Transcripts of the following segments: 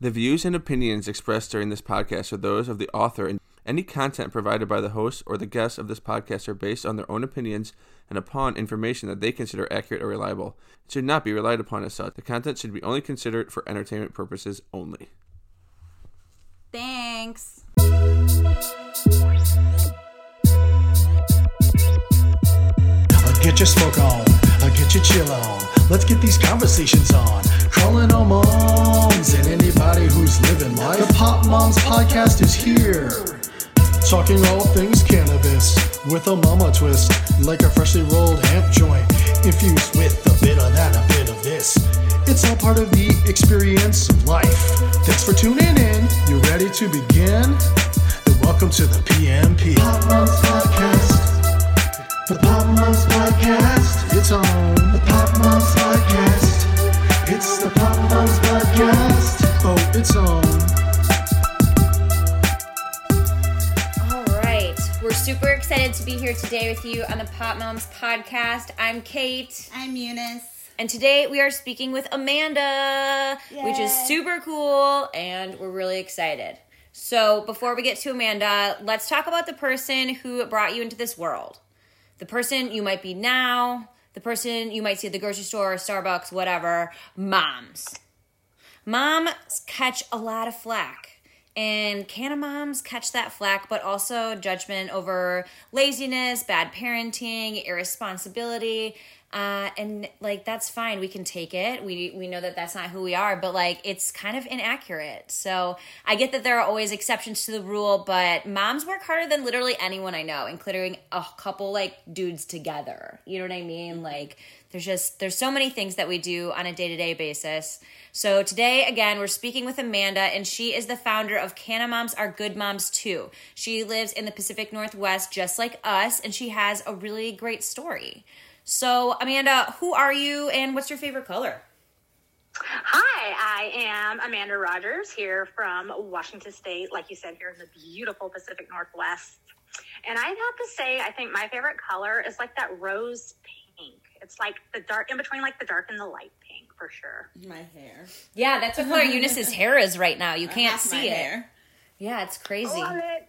The views and opinions expressed during this podcast are those of the author, and any content provided by the host or the guests of this podcast are based on their own opinions and upon information that they consider accurate or reliable. It should not be relied upon as such. The content should be only considered for entertainment purposes only. Thanks. Get your smoke on, Get your chill on. Let's get these conversations on. Calling all moms and anybody who's living life. The Pop Moms Podcast is here. Talking all things cannabis with a mama twist, like a freshly rolled hemp joint, infused with a bit of that, a bit of this. It's all part of the experience of life. Thanks for tuning in. You ready to begin? Then welcome to the PMP. Pop Moms Podcast. The Pop Moms Podcast. It's on. The Pop Moms Podcast. It's the Pop Moms Podcast. Oh, it's on. All right. We're super excited to be here today with you on the Pop Moms podcast. I'm Kate. I'm Eunice. And today we are speaking with Amanda, which is super cool, and we're really excited. So, before we get to Amanda, let's talk about the person who brought you into this world. The person you might be now, the person you might see at the grocery store, Starbucks, whatever, moms. Moms catch a lot of flack. And can moms catch that flack, but also judgment over laziness, bad parenting, irresponsibility. Uh, and like that's fine. We can take it. We we know that that's not who we are, but like it's kind of inaccurate. So I get that there are always exceptions to the rule, but moms work harder than literally anyone I know, including a couple like dudes together. You know what I mean? Like there's just there's so many things that we do on a day-to-day basis so today again we're speaking with amanda and she is the founder of Canna moms are good moms too she lives in the pacific northwest just like us and she has a really great story so amanda who are you and what's your favorite color Hi, I am Amanda Rogers here from Washington State, like you said, here in the beautiful Pacific Northwest. And I'd have to say, I think my favorite color is like that rose pink. It's like the dark, in between like the dark and the light pink for sure. My hair. yeah that's what color eunice's hair is right now you can't Half my see it hair. yeah it's crazy Love it.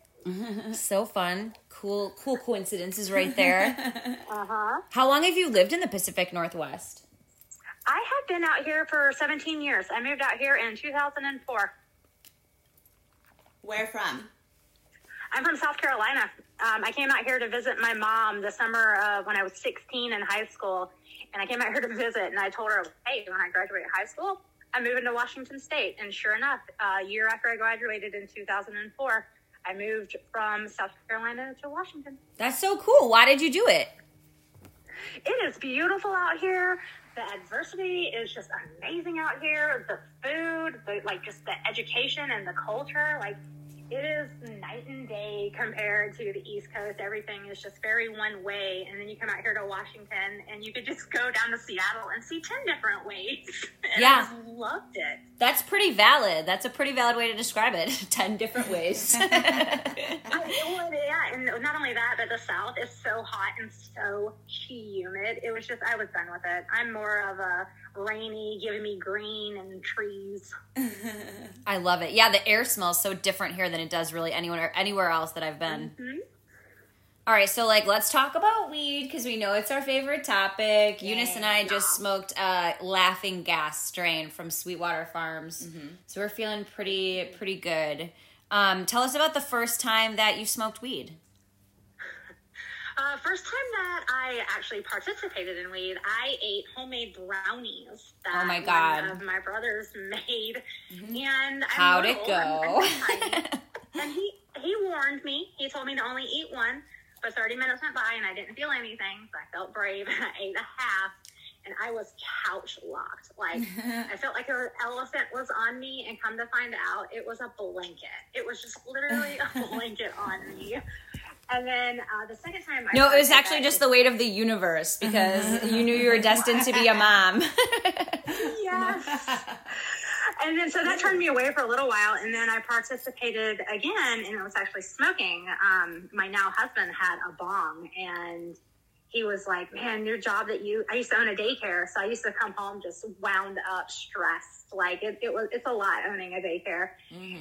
So fun cool cool coincidences right there Uh huh. how long have you lived in the pacific northwest I have been out here for 17 years. I moved out here in 2004. Where from? I'm from South Carolina. Um, I came out here to visit my mom the summer of when I was 16 in high school, and I came out here to visit. And I told her, "Hey, when I graduate high school, I'm moving to Washington State." And sure enough, a year after I graduated in 2004, I moved from South Carolina to Washington. that's so cool why did you do it It is beautiful out here. The adversity is just amazing out here. The food, the like, just the education and the culture, like. It is night and day compared to the East Coast. Everything is just very one way. And then you come out here to Washington and you could just go down to Seattle and see 10 different ways. And Yeah. I just loved it. That's pretty valid. That's a pretty valid way to describe it. Ten different ways. Would, yeah, and not only that, but the South is so hot and so humid. It was just, I was done with it. I'm more of a rainy, giving me green and trees. I love it. Yeah, the air smells so different here than it does really anywhere anywhere else that I've been. Mm-hmm. All right, so like let's talk about weed because we know it's our favorite topic. Eunice and I just smoked a laughing gas strain from Sweetwater Farms, so we're feeling pretty pretty good. Um, tell us about the first time that you smoked weed. Uh, first time that I actually participated in weed, I ate homemade brownies that Oh my God. one of my brothers made. And I'm How'd it little, I'm- go? I'm and he, he warned me. He told me to only eat one. But 30 minutes went by and I didn't feel anything. So I felt brave and I ate a half. And I was couch locked. Like, I felt like an elephant was on me. And come to find out, it was a blanket. It was just literally a blanket on me. And then uh, the second time I No, it was actually just the weight of the universe because you knew you were destined to be a mom. yes. And then so that turned me away for a little while, and then I participated again, and it was actually smoking. Um, my now husband had a bong, and he was like, "Man, your job that you I used to own a daycare, so I used to come home just wound up, stressed. Like it, it was it's a lot owning a daycare.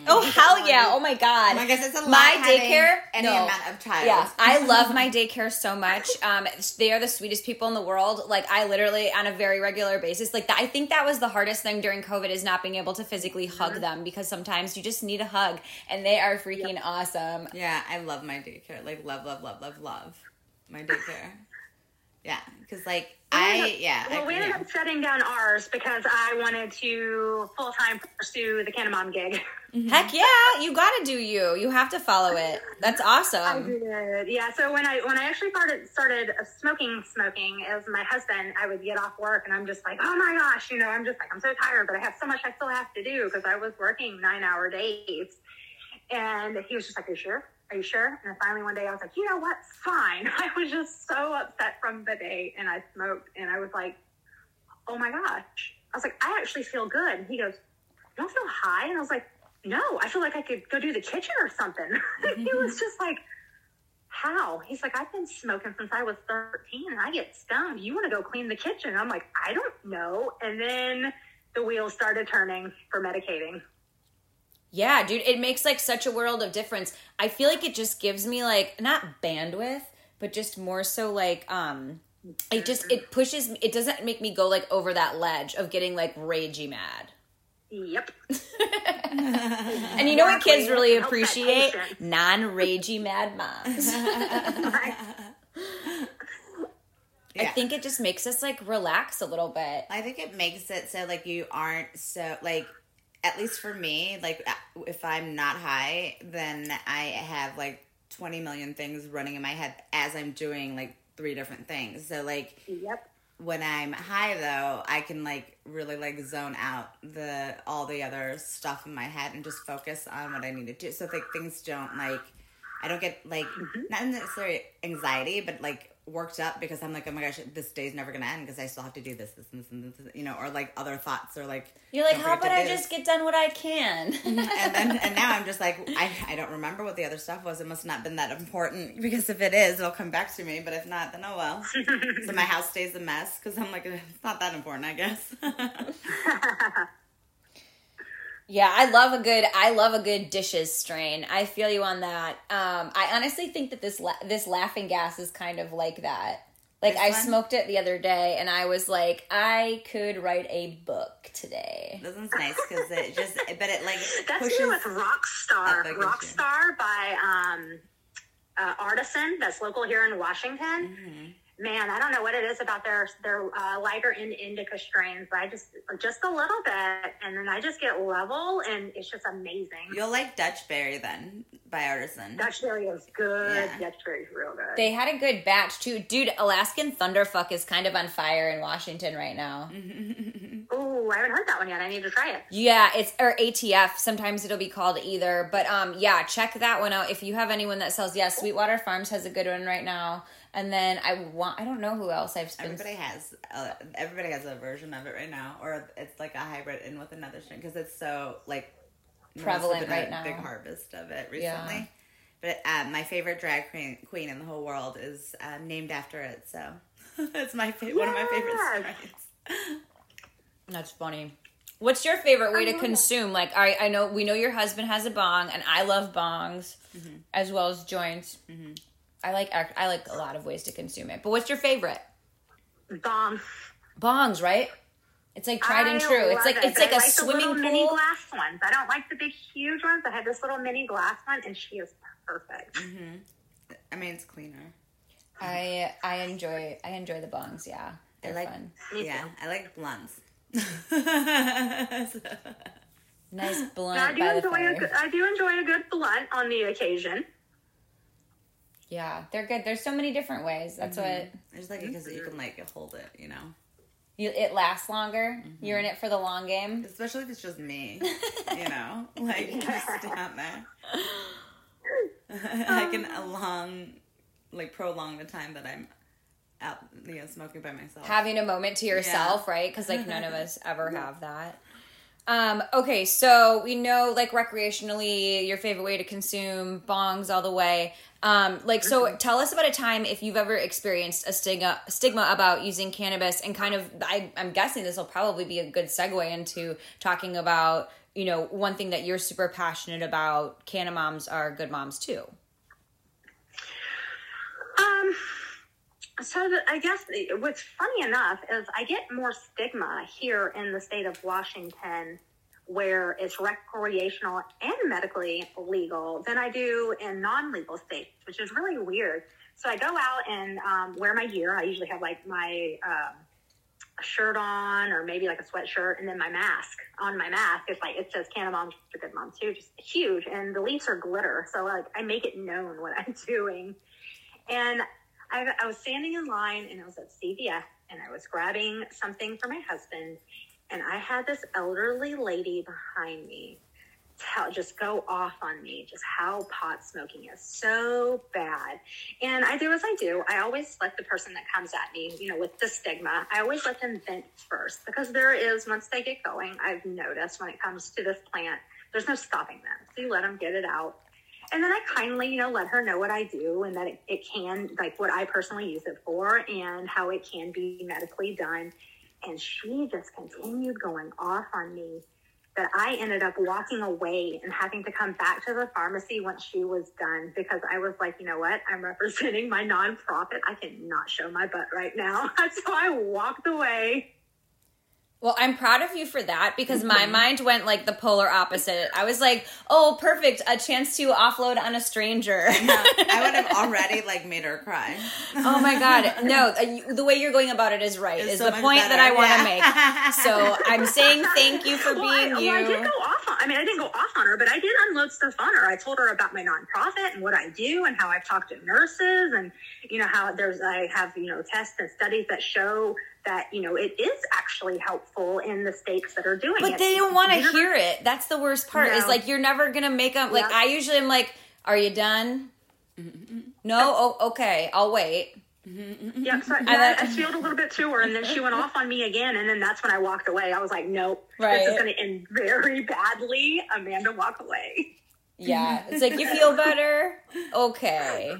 Oh hell yeah! Oh my god! I guess it's a lot my having daycare. any no. amount of child. Yeah, I love my daycare so much. Um, they are the sweetest people in the world. Like I literally on a very regular basis. Like I think that was the hardest thing during COVID is not being able to physically hug them because sometimes you just need a hug, and they are freaking awesome. Yeah, I love my daycare. Like love, love, love, love, love my daycare. Yeah, because like I yeah. Well, I, we ended yeah. up shutting down ours because I wanted to full time pursue the Canna Mom gig. Heck yeah, you gotta do you. You have to follow it. That's I awesome. did. Yeah. So when I when I actually started started smoking smoking as my husband, I would get off work and I'm just like, oh my gosh, you know, I'm just like I'm so tired, but I have so much I still have to do because I was working nine hour days. And he was just like, Are you sure? Are you sure? And then finally one day I was like, you know what? Fine. I was just so upset from the day and I smoked and I was like, oh my gosh. I was like, I actually feel good. And he goes, you don't feel high? And I was like, no, I feel like I could go do the kitchen or something. he mm-hmm. was just like, how? He's like, I've been smoking since I was 13 and I get stoned. You want to go clean the kitchen? I'm like, I don't know. And then the wheels started turning for medicating. Yeah, dude, it makes like such a world of difference. I feel like it just gives me like not bandwidth, but just more so like um it just it pushes me it doesn't make me go like over that ledge of getting like ragey mad. Yep. And you know what kids really appreciate? Non-ragey mad moms. Right. I Yeah. think it just makes us like relax a little bit. I think it makes it so like you aren't so like at least for me like uh, if I'm not high then I have like 20 million things running in my head as I'm doing like three different things. So like Yep. when I'm high though, I can like really like zone out the all the other stuff in my head and just focus on what I need to do. So like things don't like I don't get like not necessarily anxiety, but like worked up because I'm like, oh my gosh, this day's never gonna end because I still have to do this, this, and this, and this, you know, or like other thoughts or like You're like, how about I just get done what I can? and then and now I'm just like I, I don't remember what the other stuff was. It must not been that important because if it is, it'll come back to me. But if not, then oh well. so my house stays a mess because I'm like it's not that important, I guess. Yeah, I love a good I love a good dishes strain. I feel you on that. Um, I honestly think that this la- this laughing gas is kind of like that. Like This I one? smoked it the other day, and I was like, I could write a book today. this one's nice because it just but it like That's pushes. new with Rockstar. up against you. Rockstar by um, uh, Artizen, that's local here in Washington. Mm-hmm. Man, I don't know what it is about their their uh, lighter in indica strains, but I just just a little bit, and then I just get level, and it's just amazing. You'll like Dutch Berry then by Artizen. Dutch Berry is good. Yeah. Dutch Berry is real good. They had a good batch too, dude. Alaskan Thunderfuck is kind of on fire in Washington right now. oh, I haven't heard that one yet. I need to try it. Yeah, it's or ATF. Sometimes it'll be called either, but um, yeah, check that one out if you have anyone that sells. Yeah, Sweetwater Farms has a good one right now, and then I want I don't know who else I've been. Everybody has uh, everybody has a version of it right now, or it's like a hybrid in with another strain because it's so like there's Prevalent been a right now. Big harvest of it recently. Yeah. But uh, my favorite drag queen, queen in the whole world is uh, named after it, so it's my fa- one of my favorite Yes. strains. That's funny. What's your favorite way to love consume? Like, I I know we know your husband has a bong, and I love bongs as well as joints. I like I like a lot of ways to consume it. But what's your favorite? Bomb. Bongs, right? It's like tried and true. It's like it, it's like I a the swimming little mini glass ones. I don't like the big, huge ones. I had this little mini glass one, and she is perfect. Mm-hmm. I mean, it's cleaner. I I enjoy I enjoy the bongs. Yeah, they're I like fun. Yeah, too. I like blunts. Nice I blunt do by the enjoy a good, I do enjoy a good blunt on the occasion. Yeah, they're good. There's so many different ways. That's mm-hmm. what I just like it because you can like hold it, you know. you. It lasts longer. You're mm-hmm. in it for the long game. Especially if it's just me, you know, like just down there. I can um, along, like prolong the time that I'm out, you know, smoking by myself. having a moment to yourself, right? Because like none of us ever have that. Um, okay, so we know like recreationally your favorite way to consume bongs all the way. Um, like so tell us about a time if you've ever experienced a stigma stigma about using cannabis and kind of I, I'm guessing this will probably be a good segue into talking about, you know, one thing that you're super passionate about, canna moms are good moms too. Um, so the, I guess what's funny enough is I get more stigma here in the state of Washington where it's recreational and medically legal than I do in non-legal states, which is really weird. So I go out and um, wear my gear. I usually have like my um, shirt on or maybe like a sweatshirt and then my mask on my mask. It's like, it says Canna Moms for Good Moms too, just huge. And the leaves are glitter. So like I make it known what I'm doing. And I, I was standing in line and I was at CVS and I was grabbing something for my husband. And I had this elderly lady behind me tell, just go off on me, just how pot smoking is so bad. And I do as I do. I always let the person that comes at me, you know, with the stigma, I always let them vent first because there is, once they get going, I've noticed when it comes to this plant, there's no stopping them. So you let them get it out. And then I kindly, you know, let her know what I do and that it, it can, like what I personally use it for and how it can be medically done. And she just continued going off on me that I ended up walking away and having to come back to the pharmacy once she was done because I was like, you know what? I'm representing my nonprofit. I cannot show my butt right now. so I walked away. Well, I'm proud of you for that because my mind went like the polar opposite. I was like, "Oh, perfect, a chance to offload on a stranger." I would have already like made her cry. oh my god, no! uh, The way you're going about it is right. It's is so the much point that I want to yeah. make. So I'm saying thank you for Well, I, being well, I did you. Go off on. I mean, I didn't go off on her, but I did unload stuff on her. I told her about my nonprofit and what I do, and how I've talked to nurses, and you know how there's I have you know tests and studies that show that you know it is actually helpful in the states that are doing it. But they don't want to hear it. That's the worst part. Is like you're never gonna make them. Like Yeah. I usually am like, "Are you done?" No. Oh, okay. I'll wait. Mm-hmm. Yeah, so yeah, I sealed a little bit to her, and then she went off on me again, and then that's when I walked away. I was like, nope, Right. this is going to end very badly. Amanda, walk away. Yeah. It's like you feel better. Okay.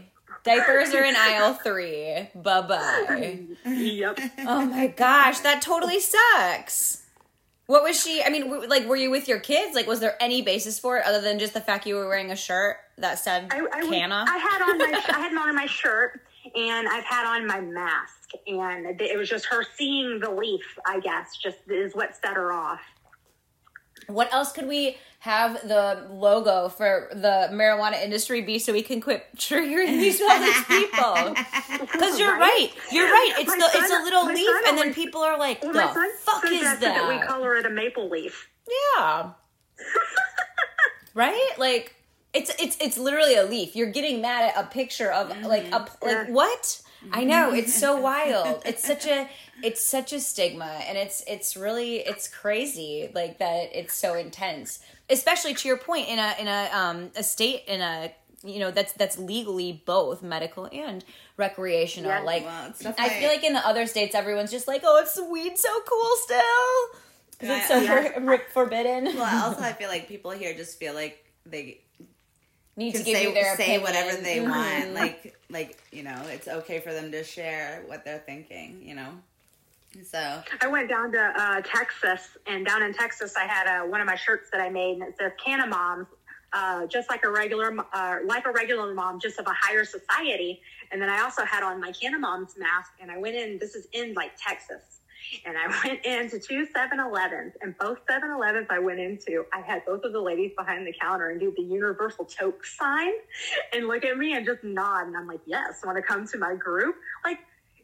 Diapers are in aisle three. Bye bye. Yep. Oh my gosh, that totally sucks. What was she? I mean, like, were you with your kids? Like, was there any basis for it other than just the fact you were wearing a shirt that said I, I, was-? I had on my I had on my shirt, and I've had on my mask, and it was just her seeing the leaf. I guess just is what set her off. What else could we have the logo for the marijuana industry be so we can quit triggering these all these people? Because you're right. Right? You're right. It's My the it's a little leaf, son and then people are like, Well, "The son fuck is suggested that we that?" color it a maple leaf. Yeah. right? Like it's it's it's literally a leaf. You're getting mad at a picture of like a like Yeah. what? I know it's so wild. It's such a it's such a stigma and it's it's really it's crazy like that it's so intense. Especially to your point in a in a um a state in a you know that's that's legally both medical and recreational. Yeah. like Well, I feel like in the other states everyone's just like, "Oh, it's weed so cool still." 'Cause it's so Yeah. forbidden. Well, also I feel like people here just feel like they need to can give say, you their say opinion. whatever they want. Like like you know, it's okay for them to share what they're thinking. You know, so I went down to uh, Texas, and down in Texas, I had uh, one of my shirts that I made, and it says "Canna Moms," uh, just like a regular, uh, like a regular mom, just of a higher society. And then I also had on my Canna Moms mask, and I went in. This is in like Texas, and I went into two 7-Elevens, and both 7-Elevens I went into, I had both of the ladies behind the counter and do the universal toke sign, and look at me and just nod, and I'm like, yes, want to come to my group, like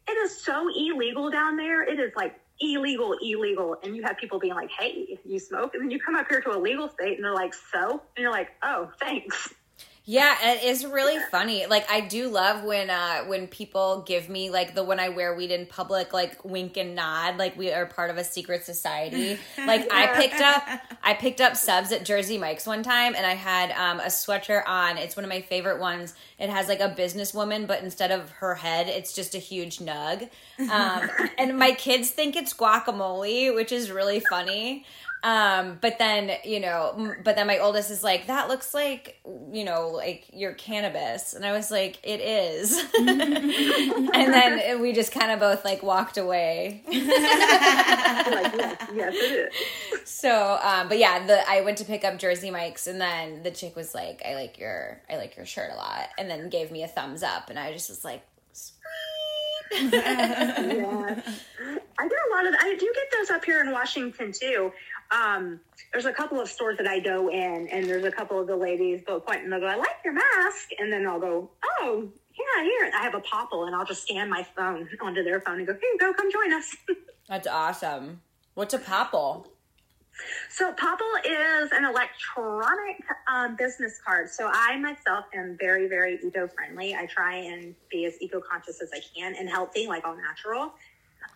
it is so illegal down there. It is like illegal, illegal. And you have people being like, hey, you smoke? And then you come up here to a legal state and they're like, so? And you're like, oh, thanks. Yeah, it's really funny. Like I do love when uh when people give me like the when I wear weed in public, like wink and nod, like we are part of a secret society. Like I picked up I picked up subs at Jersey Mike's one time and I had um a sweatshirt on. It's one of my favorite ones. It has like a businesswoman, but instead of her head, it's just a huge nug. Um and my kids think it's guacamole, which is really funny. Um, but then, you know, but then my oldest is like, that looks like, you know, like your cannabis. And I was like, it is. and then we just kind of both like walked away. Like, yes, yes, it is. So, um, but yeah, the I went to pick up Jersey Mike's, and then the chick was like, "I like your, I like your shirt a lot," and then gave me a thumbs up, and I just was like. Yeah. I get a lot of. I do get those up here in Washington too. Um, there's a couple of stores that I go in, and there's a couple of the ladies they'll point and they'll go, "I like your mask," and then I'll go, "Oh, yeah, here." I have a Popl, and I'll just scan my phone onto their phone and go, "Here you go, come join us." That's awesome. What's a Popl? So Popl is an electronic um, business card. So I myself am very, very eco-friendly. I try and be as eco-conscious as I can and healthy, like all natural.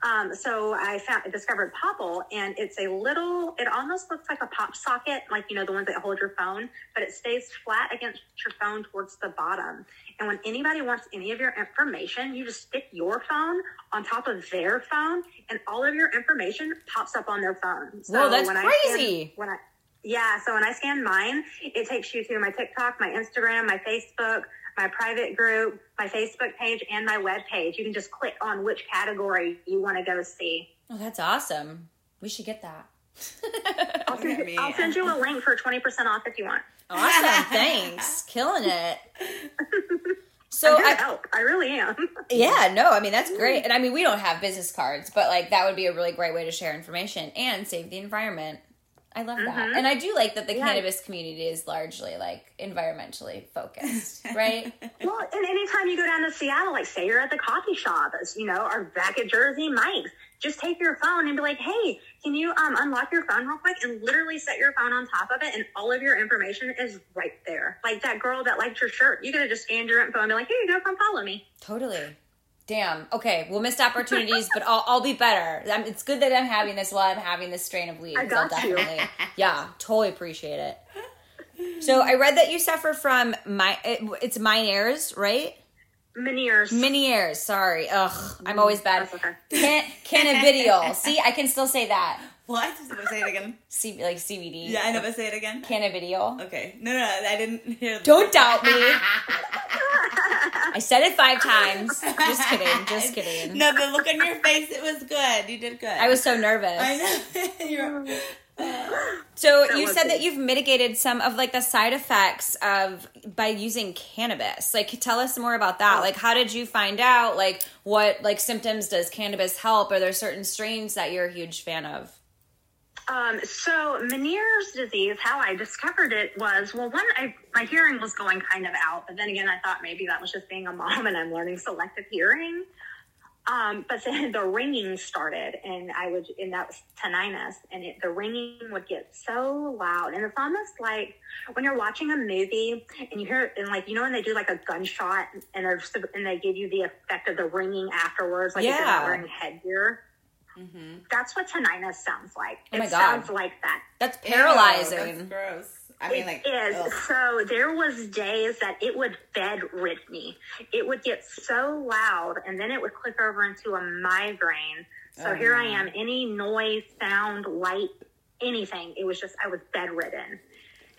Um, so I found I discovered Popl, and it's a little. It almost looks like a pop socket, like you know the ones that hold your phone, but it stays flat against your phone towards the bottom. And when anybody wants any of your information, you just stick your phone on top of their phone, and all of your information pops up on their phone. So Whoa, that's when I scan- crazy. when I yeah, so when I scan mine, it takes you to my TikTok, my Instagram, my Facebook, my private group, my Facebook page, and my web page. You can just click on which category you want to go see. Oh, that's awesome. We should get that. I'll send, you. I'll send you a link for 20% off if you want. Awesome. Thanks. Killing it. So I'm here I, to help. I really am. Yeah, no, I mean that's great. And I mean we don't have business cards, but like that would be a really great way to share information and save the environment. I love that. And I do like that the Yeah. cannabis community is largely like environmentally focused, right? Well, and anytime you go down to Seattle, like say you're at the coffee shop, you know, or back at Jersey Mike's, just take your phone and be like, "Hey, can you um, unlock your phone real quick?" And literally set your phone on top of it, and all of your information is right there. Like that girl that liked your shirt, you could have just scanned your info and be like, "Here you go, come follow me." totally. Damn. Okay, we'll missed opportunities, but I'll, I'll be better. I'm, it's good that I'm having this while I'm having this strain of weed. I 'cause I'll got you. yeah, totally appreciate it. So I read that you suffer from my it, it's Meniere's, right? Meniere's. Meniere's. Sorry. Ugh, I'm mm, always bad. That's okay. Can, cannabidiol. See, I can still say that. What? Say it again. C, like CBD. Yeah, I know, but say it again. Cannabidiol. Okay. No, no, no I didn't hear. the- Don't doubt me. I said it five times. Just kidding. Just kidding. No, the look on your face, it was good. You did good. I was so nervous. I know. You're, uh, So That you said it. that you've mitigated some of like the side effects of by using cannabis. Like tell us more about Oh. that. Like how did you find out like what like symptoms does cannabis help? Are there certain strains that you're a huge fan of? Um, so Meniere's disease, how I discovered it was well, one, I, my hearing was going kind of out, but then again, I thought maybe that was just being a mom and I'm learning selective hearing. Um, but then the ringing started, and I would, and that was tinnitus, and it, the ringing would get so loud, and it's almost like when you're watching a movie and you hear, and like you know when they do like a gunshot, and they're and they give you the effect of the ringing afterwards, like if you're not Yeah. wearing headgear. Mm-hmm. That's what tinnitus sounds like. Oh my it God. sounds like that. That's Ew, paralyzing. that's gross. I mean, like, It is. ugh. So there was days that it would bedrid me. It would get so loud, and then it would click over into a migraine. So Oh, here I am. Any noise, sound, light, anything. It was just I was bedridden.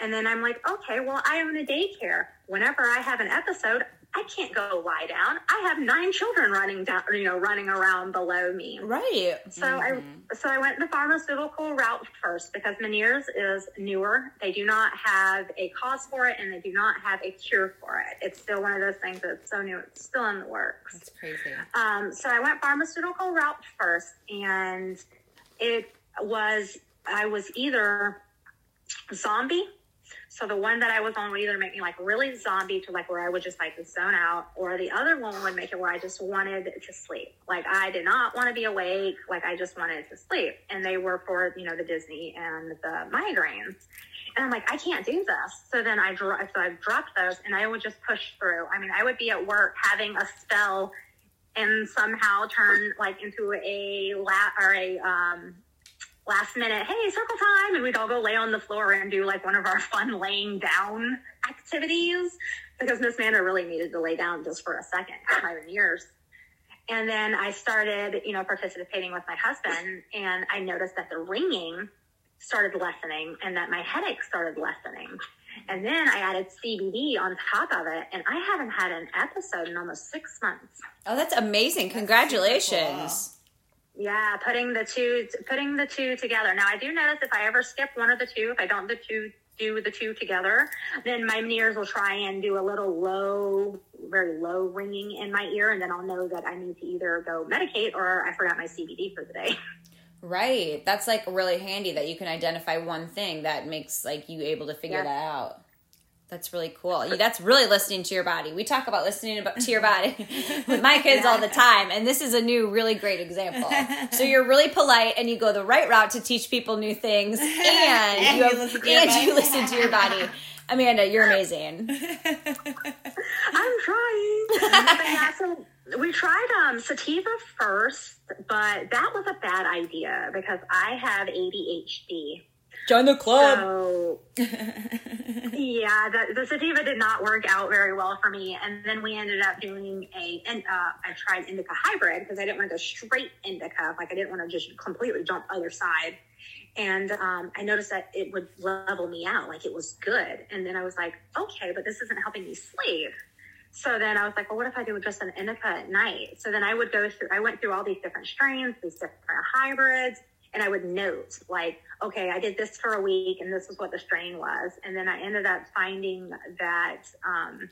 And then I'm like, okay, well, I own a daycare. Whenever I have an episode, I can't go lie down. I have nine children running down, you know, running around below me. Right. So I so I went the pharmaceutical route first because Meniere's is newer. They do not have a cause for it and they do not have a cure for it. It's still one of those things that's so new. It's still in the works. That's crazy. Um, so I went pharmaceutical route first, and it was I was either zombie. So the one that I was on would either make me like really zombie to like where I would just like zone out, or the other one would make it where I just wanted to sleep. Like I did not want to be awake. Like I just wanted to sleep. And they were for you know the Disney and the migraines. And I'm like, I can't do this. So then I dro- so I dropped those, and I would just push through. I mean, I would be at work having a spell and somehow turn like into a la- or a um, last minute, hey, circle time, and we'd all go lay on the floor and do like one of our fun laying down activities because Miss Manda really needed to lay down just for a second, my ears. And then I started, you know, participating with my husband, and I noticed that the ringing started lessening and that my headache started lessening. And then I added CBD on top of it, and I haven't had an episode in almost six months. Oh, that's amazing. Congratulations. Yeah, putting the two putting the two together. Now I do notice if I ever skip one of the two, if I don't the two do the two together, then my ears will try and do a little low, very low ringing in my ear, and then I'll know that I need to either go medicate or I forgot my CBD for the day. Right. That's like really handy that you can identify one thing that makes like you able to figure Yeah. that out. That's really cool. That's really listening to your body. We talk about listening about- to your body with my kids all the time, and this is a new, really great example. So you're really polite, and you go the right route to teach people new things, and, And you, you listen to your and you body. listen to your body. Amanda, you're amazing. I'm trying. yeah, so we tried um, sativa first, but that was a bad idea because I have ADHD. Join the club. So yeah, the, the sativa did not work out very well for me, and then we ended up doing a. And uh, I tried indica hybrid because I didn't want to go straight indica, like I didn't want to just completely jump other side. And um, I noticed that it would level me out, like it was good. And then I was like, okay, but this isn't helping me sleep. So then I was like, well, what if I do just an indica at night? So then I would go through, I went through all these different strains, these different hybrids, and I would note, like, okay, I did this for a week and this was what the strain was. And then I ended up finding that um,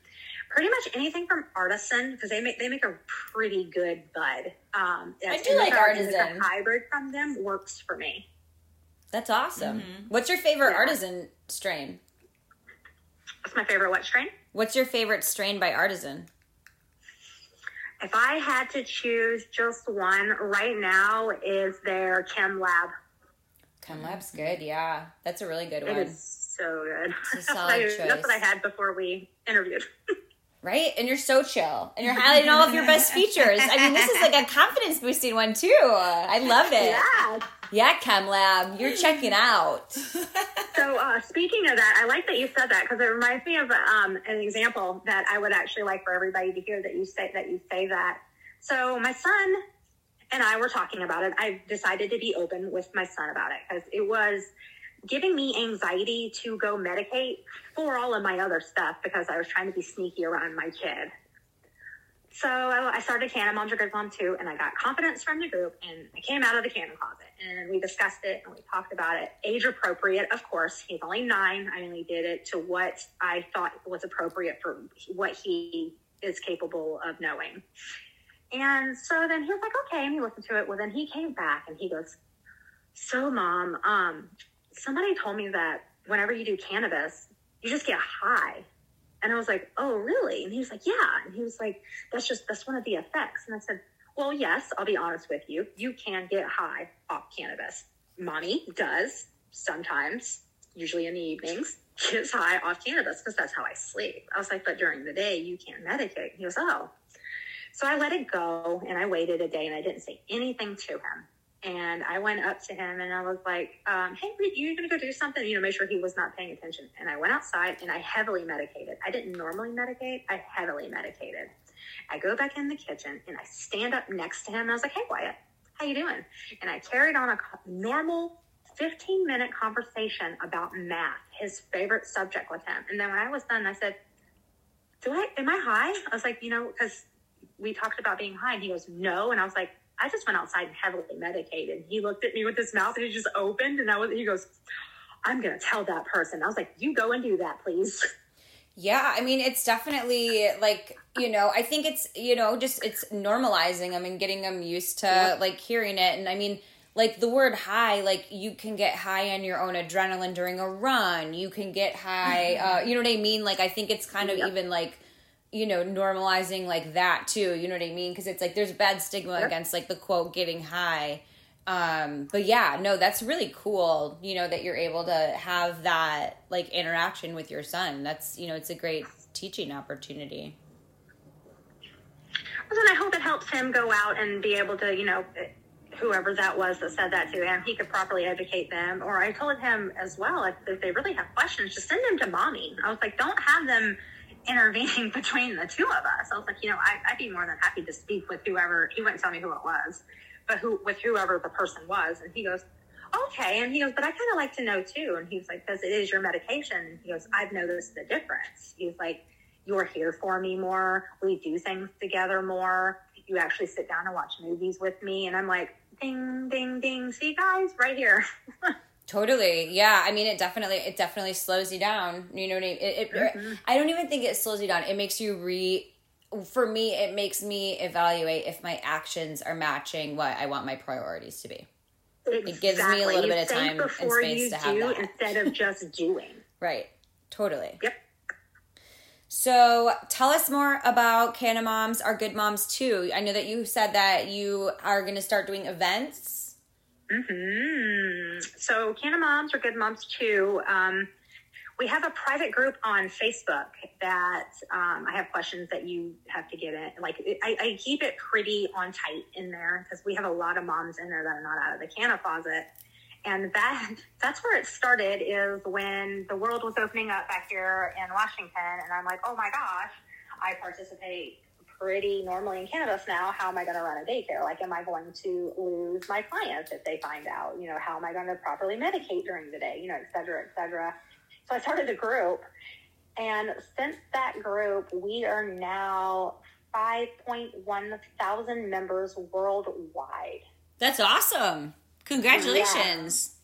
pretty much anything from Artizen, because they make, they make a pretty good bud. Um, I do like indica or indica Artizen. hybrid from them works for me. That's awesome. Mm-hmm. What's your favorite Yeah. Artizen strain? What's my favorite what strain? What's your favorite strain by Artizen? If I had to choose just one right now is their Chem Lab. Chem Lab's good, yeah. That's a really good It one. is so good. It's a That's what solid I- choice. That's what I had before we interviewed. Right? And you're so chill. And you're highlighting all of your best features. I mean, this is like a confidence boosting one too. I love it. yeah. Yeah, Chem Lab, you're checking out. So uh, speaking of that, I like that you said that because it reminds me of um, an example that I would actually like for everybody to hear that you say that you say that. So my son and I were talking about it. I decided to be open with my son about it because it was giving me anxiety to go medicate for all of my other stuff because I was trying to be sneaky around my kid. So I started Canon are Good Mom too, and I got confidence from the group, and I came out of the canna closet, and we discussed it, and we talked about it. Age appropriate, of course. He's only nine. I only did it to what I thought was appropriate for what he is capable of knowing. And so then he was like, okay, and he listened to it. Well, then he came back and he goes, so mom, um, somebody told me that whenever you do cannabis, you just get high. And I was like, oh, really? And he was like, yeah. And he was like, that's just, that's one of the effects. And I said, well, yes, I'll be honest with you. You can get high off cannabis. Mommy does sometimes, usually in the evenings, gets high off cannabis because that's how I sleep. I was like, but during the day, you can't medicate. He goes, oh. So I let it go and I waited a day and I didn't say anything to him. And I went up to him and I was like, um, hey, are you going to go do something? You know, make sure he was not paying attention. And I went outside and I heavily medicated. I didn't normally medicate. I heavily medicated. I go back in the kitchen and I stand up next to him. And I was like, hey, Wyatt, how you doing? And I carried on a normal 15 minute conversation about math, his favorite subject with him. And then when I was done, I said, do I, am I high? I was like, you know, because we talked about being high. And he goes, no. And I was like, I just went outside and heavily medicated. He looked at me with his mouth and he just opened. And I was, he goes, I'm going to tell that person. I was like, you go and do that, please. Yeah, I mean, it's definitely like, you know, I think it's, you know, just it's normalizing them and getting them used to like hearing it. And I mean, like the word high, like you can get high on your own adrenaline during a run. You can get high, uh, you know what I mean? Like, I think it's kind of even like, you know, normalizing like that too. You know what I mean? Because it's like there's a bad stigma Yep. against like the quote getting high. Um, but yeah, no, that's really cool, you know, that you're able to have that like interaction with your son. That's, you know, it's a great teaching opportunity. Well, then I hope it helps him go out and be able to, you know, whoever that was that said that to him, he could properly educate them. Or I told him as well, if, if they really have questions, just send them to mommy. I was like, don't have them intervening between the two of us. I was like, you know, I, I'd be more than happy to speak with whoever. He wouldn't tell me who it was, but who with whoever the person was. And he goes, okay. And he goes, but I kind of like to know too. And he was like, because it is your medication. And he goes, I've noticed the difference. He was like, you're here for me more. We do things together more. You actually sit down and watch movies with me. And I'm like, ding, ding, ding. See, guys, right here. Totally. Yeah. I mean, it definitely, it definitely slows you down. You know what I mean? It, it, mm-hmm. I don't even think it slows you down. It makes you re, for me, it makes me evaluate if my actions are matching what I want my priorities to be. It gives me a little You bit of time and space to have do that. instead of just doing. Right. Totally. Yep. So tell us more about Canna Moms are good moms too. I know that you said that you are going to start doing events. Hmm. So, Canna Moms are good moms too. Um, we have a private group on Facebook that um, I have questions that you have to get in. Like, I, I keep it pretty on tight in there because we have a lot of moms in there that are not out of the canna closet. And that that's where it started is when the world was opening up back here in Washington. And I'm like, oh my gosh, I participate pretty normally in cannabis now. How am I going to run a daycare? Like, am I going to lose my clients if they find out? You know, how am I going to properly medicate during the day? You know, et cetera, et cetera. So I started a group. And since that group, we are now 5.1 thousand members worldwide. That's awesome. Congratulations.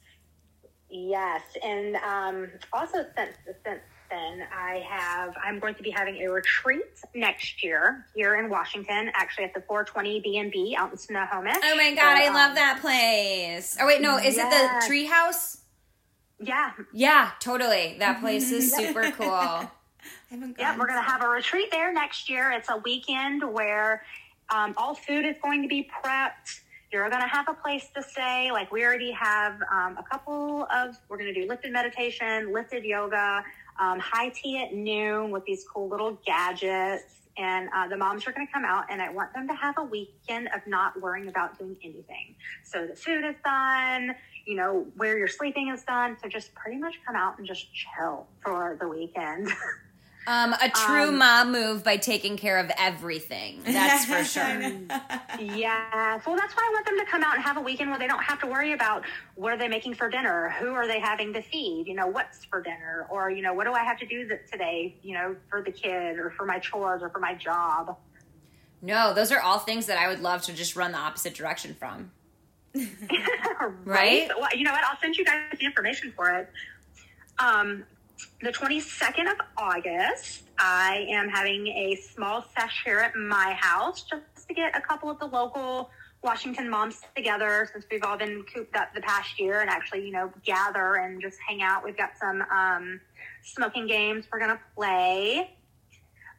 Yes, and um, also since since I have I'm going to be having a retreat next year here in Washington, actually at the 420 B and B out in Snohomish. Oh my god, I love um, that place. Oh wait, no, is Yes. it the tree house? Yeah, Yeah, totally. That place is super cool. I haven't yeah, we're going to have a retreat there next year. It's a weekend where um, all food is going to be prepped. You're going to have a place to stay. Like we already have um, a couple of, we're going to do lifted meditation, lifted yoga, um, high tea at noon with these cool little gadgets. And uh, the moms are going to come out, and I want them to have a weekend of not worrying about doing anything. So the food is done, you know, where you're sleeping is done. So just pretty much come out and just chill for the weekend. Um, a true Um, mom move by taking care of everything. That's for sure. Yeah, well, that's why I want them to come out and have a weekend where they don't have to worry about what are they making for dinner, who are they having to feed, you know, what's for dinner, or you know, what do I have to do th- today, you know, for the kid or for my chores or for my job. No, those are all things that I would love to just run the opposite direction from. right? Right? Well, you know what? I'll send you guys the information for it. Um, the 22nd of August, I am having a small sesh here at my house just to get a couple of the local Washington moms together since we've all been cooped up the past year and actually, you know, gather and just hang out. We've got some um, smoking games we're going to play.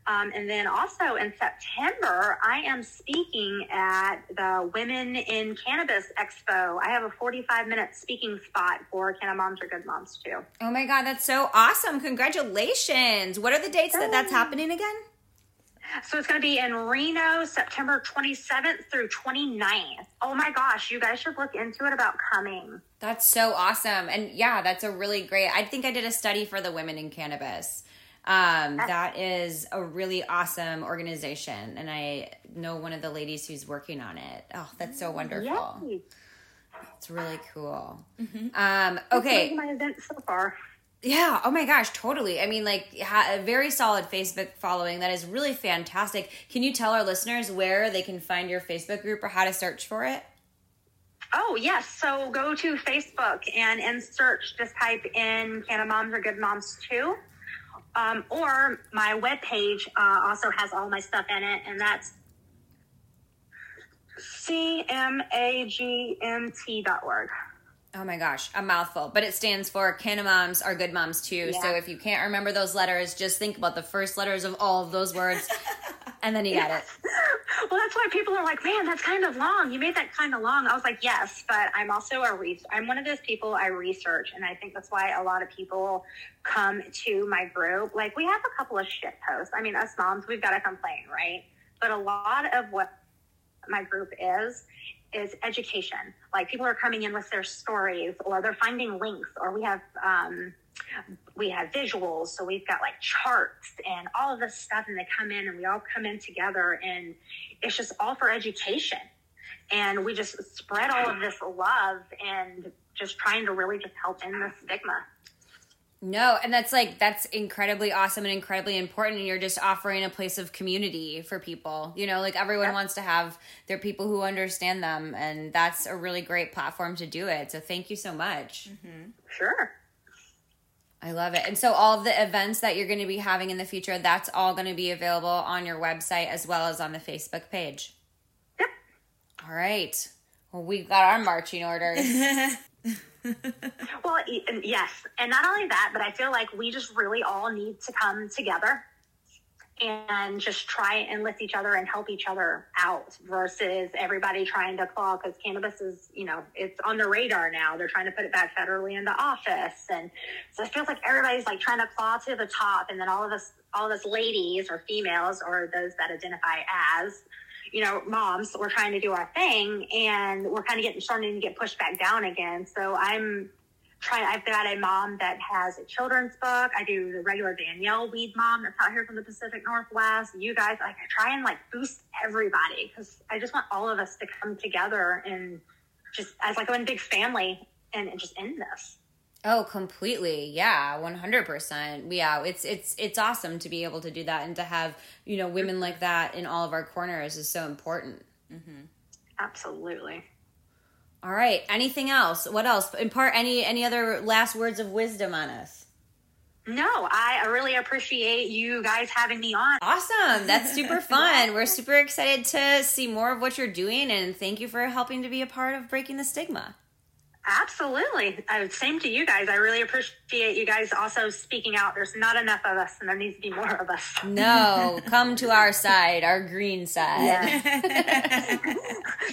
Um, and then also in September, I am speaking at the Women in Cannabis Expo. I have a 45 minute speaking spot for Canna Moms are Good Moms too. Oh my god, that's so awesome! Congratulations. What are the dates that that's happening again? So it's going to be in Reno, September 27th through 29th. Oh my gosh, you guys should look into it about coming. That's so awesome. And yeah, that's a really great. I think I did a study for the women in cannabis. Um, that is a really awesome organization, and I know one of the ladies who's working on it. Oh, that's so wonderful. Yay. It's really cool. Mm-hmm. Um, okay, my event so far. yeah. Oh my gosh, totally. I mean, like ha- a very solid Facebook following. That is really fantastic. Can you tell our listeners where they can find your Facebook group or how to search for it? Oh, yes. So go to Facebook and in search, just type in Canna Moms are Good Moms too. Um, or my webpage uh, also has all my stuff in it, and that's cmagmt.org. Oh my gosh, a mouthful. But it stands for Canna Moms are good moms too. So if you can't remember those letters, just think about the first letters of all of those words and then you got it. Well, that's why people are like, man, that's kind of long. You made that kind of long. I was like, yes, but I'm also a re- I'm one of those people I research, and I think that's why a lot of people come to my group. Like, we have a couple of shit posts. I mean, us moms, we've got to complain, right? But a lot of what my group is is education. Like people are coming in with their stories, or they're finding links, or we have um, we have visuals. So we've got like charts and all of this stuff, and they come in, and we all come in together, and it's just all for education. And we just spread all of this love and just trying to really just help end the stigma. No, and that's like that's incredibly awesome and incredibly important and you're just offering a place of community for people. You know, like everyone Yep. wants to have their people who understand them and that's a really great platform to do it. So thank you so much. Mm-hmm. Sure. I love it. And so all the events that you're going to be having in the future, that's all going to be available on your website as well as on the Facebook page. Yep. All right. Well, we've got our marching orders. Well, and yes, and not only that, but I feel like we just really all need to come together and just try and lift each other and help each other out versus everybody trying to claw because cannabis is, you know, it's on the radar now. They're trying to put it back federally into office, and so it feels like everybody's like trying to claw to the top, and then all of us, all of us ladies or females or those that identify as you know, moms, we're trying to do our thing and we're kind of getting starting to get pushed back down again. So I'm trying, I've got a mom that has a children's book. I do the regular Danielle Weed mom that's out here from the Pacific Northwest. You guys, like, I try and like boost everybody because I just want all of us to come together and just as like one big family and, and just end this. Oh, completely. Yeah, 100%. Yeah, it's it's it's awesome to be able to do that and to have, you know, women like that in all of our corners is so important. Mm-hmm. Absolutely. All right. Anything else? What else? Impart any any other last words of wisdom on us? No, I I really appreciate you guys having me on. Awesome. That's super fun. We're super excited to see more of what you're doing and thank you for helping to be a part of breaking the stigma. Absolutely. Uh, same to you guys. I really appreciate you guys also speaking out. There's not enough of us, and there needs to be more of us. No, come to our side, our green side.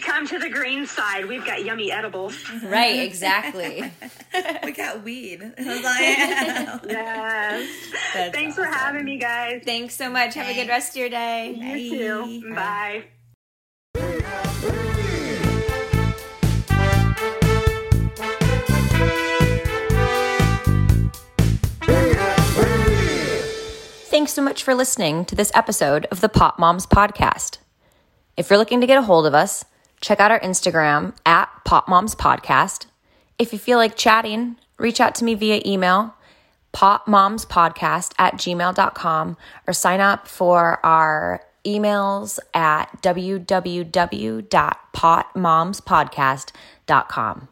Come to the green side. We've got yummy edibles. Right, exactly. we got weed. Like, Yes. That's Thanks for having me, guys. Thanks so much. Have a good rest of your day. You too. Bye. Thanks so much for listening to this episode of the Pot Moms Podcast. If you're looking to get a hold of us, check out our Instagram at Pot Moms Podcast. If you feel like chatting, reach out to me via email, potmomspodcast at gmail.com, or sign up for our emails at www.potmomspodcast.com.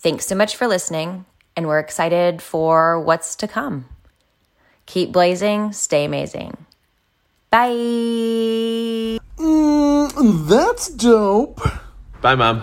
Thanks so much for listening, and we're excited for what's to come. Keep blazing, stay amazing. Bye. Mm, that's dope. Bye, Mom.